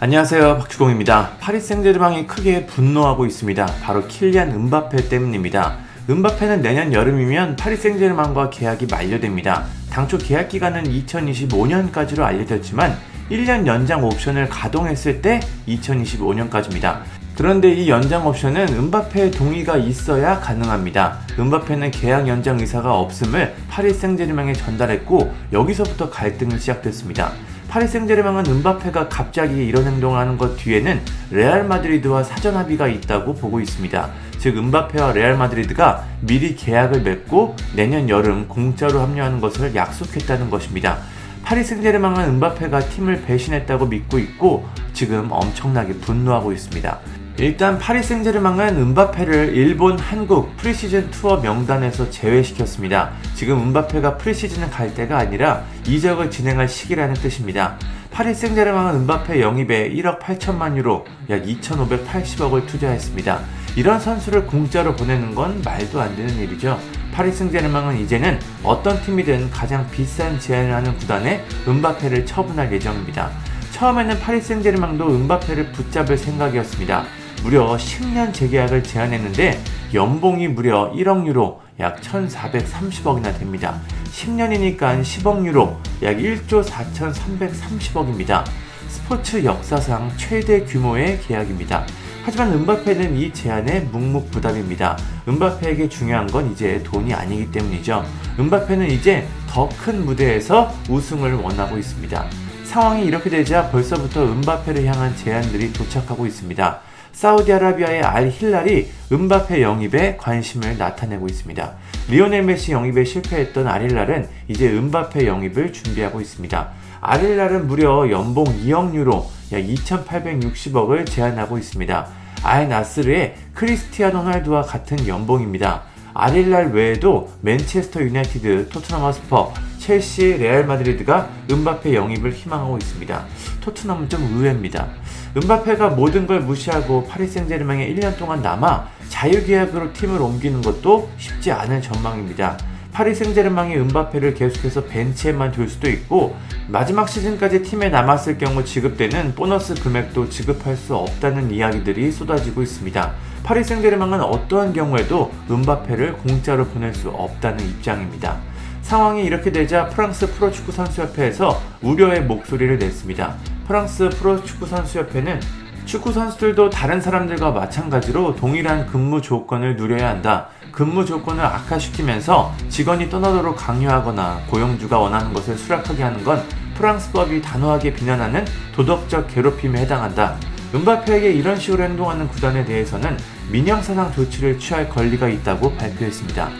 안녕하세요 박주공입니다. 파리 생제르맹이 크게 분노하고 있습니다. 바로 킬리안 은바페 때문입니다. 은바페는 내년 여름이면 파리 생제르맹과 계약이 만료됩니다. 당초 계약 기간은 2025년까지로 알려졌지만 1년 연장 옵션을 가동했을 때 2025년까지입니다. 그런데 이 연장 옵션은 은바페의 동의가 있어야 가능합니다. 은바페는 계약 연장 의사가 없음을 파리 생제르맹에 전달했고 여기서부터 갈등이 시작됐습니다. 파리 생제르맹은 음바페가 갑자기 이런 행동을 하는 것 뒤에는 레알 마드리드와 사전 합의가 있다고 보고 있습니다. 즉 음바페와 레알 마드리드가 미리 계약을 맺고 내년 여름 공짜로 합류하는 것을 약속했다는 것입니다. 파리 생제르맹은 음바페가 팀을 배신했다고 믿고 있고 지금 엄청나게 분노하고 있습니다. 일단 파리 생제르맹은 음바페를 일본, 한국 프리시즌 투어 명단에서 제외시켰습니다. 지금 음바페가 프리시즌을 갈 때가 아니라 이적을 진행할 시기라는 뜻입니다. 파리 생제르맹은 은바페 영입에 1억 8천만 유로, 약 2,580억을 투자했습니다. 이런 선수를 공짜로 보내는 건 말도 안 되는 일이죠. 파리 생제르맹은 이제는 어떤 팀이든 가장 비싼 제안을 하는 구단에 은바페를 처분할 예정입니다. 처음에는 파리 생제르맹도 은바페를 붙잡을 생각이었습니다. 무려 10년 재계약을 제안했는데 연봉이 무려 1억 유로 약 1,430억이나 됩니다. 10년이니까 10억 유로 약 1조 4,330억입니다. 스포츠 역사상 최대 규모의 계약입니다. 하지만 은바페는 이 제안에 묵묵부답입니다. 은바페에게 중요한 건 이제 돈이 아니기 때문이죠. 은바페는 이제 더 큰 무대에서 우승을 원하고 있습니다. 상황이 이렇게 되자 벌써부터 은바페를 향한 제안들이 도착하고 있습니다. 사우디아라비아의 알 힐랄이 은바페 영입에 관심을 나타내고 있습니다. 리오넬 메시 영입에 실패했던 알 힐랄은 이제 음바페 영입을 준비하고 있습니다. 알 힐랄은 무려 연봉 2억 유로, 약 2,860억을 제안하고 있습니다. 알 나스르의 크리스티아노 호날두와 같은 연봉입니다. 알 힐랄 외에도 맨체스터 유나이티드, 토트넘 홋스퍼, 첼시, 레알 마드리드가 음바페 영입을 희망하고 있습니다. 토트넘은 좀 의외입니다. 음바페가 모든 걸 무시하고 파리 생제르맹에 1년 동안 남아 자유계약으로 팀을 옮기는 것도 쉽지 않은 전망입니다. 파리 생제르맹이 은바페를 계속해서 벤치에만 둘 수도 있고 마지막 시즌까지 팀에 남았을 경우 지급되는 보너스 금액도 지급할 수 없다는 이야기들이 쏟아지고 있습니다. 파리 생제르맹은 어떠한 경우에도 은바페를 공짜로 보낼 수 없다는 입장입니다. 상황이 이렇게 되자 프랑스 프로축구 선수협회에서 우려의 목소리를 냈습니다. 프랑스 프로축구 선수협회는 축구 선수들도 다른 사람들과 마찬가지로 동일한 근무 조건을 누려야 한다. 근무 조건을 악화시키면서 직원이 떠나도록 강요하거나 고용주가 원하는 것을 수락하게 하는 건 프랑스법이 단호하게 비난하는 도덕적 괴롭힘에 해당한다. 은바페에게 이런 식으로 행동하는 구단에 대해서는 민영사상 조치를 취할 권리가 있다고 발표했습니다.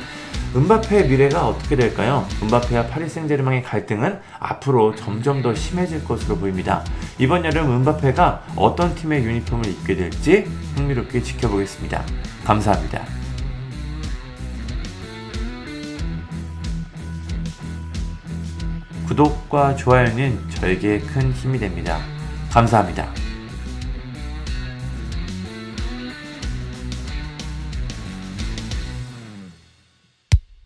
은바페의 미래가 어떻게 될까요? 은바페와 파리 생제르맹의 갈등은 앞으로 점점 더 심해질 것으로 보입니다. 이번 여름 은바페가 어떤 팀의 유니폼을 입게 될지 흥미롭게 지켜보겠습니다. 감사합니다. 구독과 좋아요는 저에게 큰 힘이 됩니다. 감사합니다.